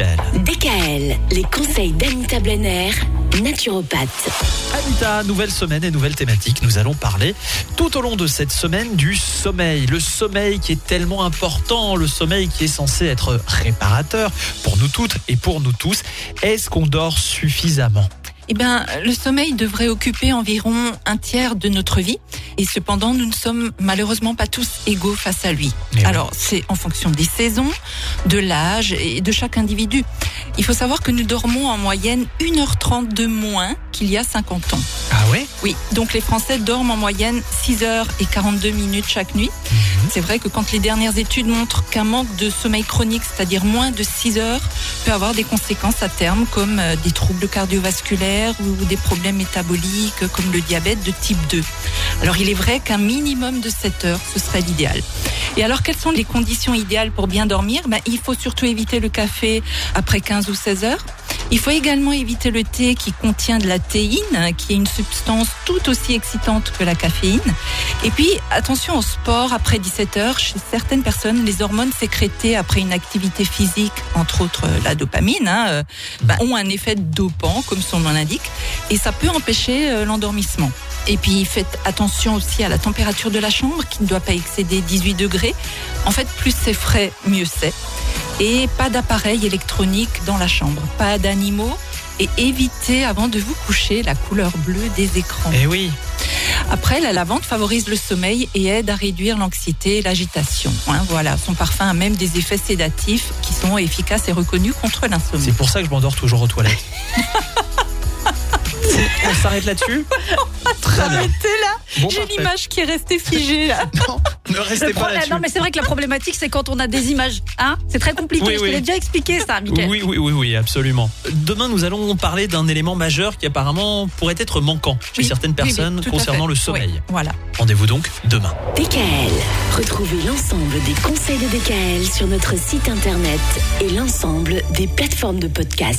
DKL, les conseils d'Anita Blenner, naturopathe. Anita, nouvelle semaine et nouvelle thématique. Nous allons parler tout au long de cette semaine du sommeil. Le sommeil qui est tellement important, le sommeil qui est censé être réparateur pour nous toutes et pour nous tous. Est-ce qu'on dort suffisamment? Eh bien, le sommeil devrait occuper environ un tiers de notre vie. Et cependant, nous ne sommes malheureusement pas tous égaux face à lui. Eh oui. Alors, c'est en fonction des saisons, de l'âge et de chaque individu. Il faut savoir que nous dormons en moyenne 1h30 de moins qu'il y a 50 ans. Ah ouais? Oui, donc les Français dorment en moyenne 6 heures et 42 minutes chaque nuit. C'est vrai que quand les dernières études montrent qu'un manque de sommeil chronique, c'est-à-dire moins de 6 heures, peut avoir des conséquences à terme comme euh, des troubles cardiovasculaires ou des problèmes métaboliques comme le diabète de type 2. Alors il est vrai qu'un minimum de 7 heures, ce serait l'idéal. Et alors quelles sont les conditions idéales pour bien dormir? Ben, Il faut surtout éviter le café après 15 ou 16 heures. Il faut également éviter le thé qui contient de la théine, qui est une substance tout aussi excitante que la caféine. Et puis, attention au sport après 17 heures. Chez certaines personnes, les hormones sécrétées après une activité physique, entre autres euh, la dopamine, hein, euh, bah, ont un effet dopant, comme son nom l'indique, et ça peut empêcher euh, l'endormissement. Et puis, faites attention aussi à la température de la chambre, qui ne doit pas excéder 18 degrés. En fait, plus c'est frais, mieux c'est et pas d'appareil électronique dans la chambre, pas d'animaux et évitez avant de vous coucher la couleur bleue des écrans. Eh oui. Après, la lavande favorise le sommeil et aide à réduire l'anxiété et l'agitation. Hein, voilà, son parfum a même des effets sédatifs qui sont efficaces et reconnus contre l'insomnie. C'est pour ça que je m'endors toujours aux toilettes. On s'arrête là-dessus Très bien. Arrêtez là Bon, J'ai parfait. l'image qui est restée figée là. Non, ne restez pas là-dessus. non, mais c'est vrai que la problématique, c'est quand on a des images. Hein c'est très compliqué. Oui, Je te l'ai déjà expliqué, ça, Mickaël. Oui, oui, oui, oui, absolument. Demain, nous allons parler d'un élément majeur qui apparemment pourrait être manquant chez Oui, certaines oui, oui, personnes concernant le sommeil. Oui, voilà. Rendez-vous donc demain. DKL, retrouvez l'ensemble des conseils de DKL sur notre site internet et l'ensemble des plateformes de podcast.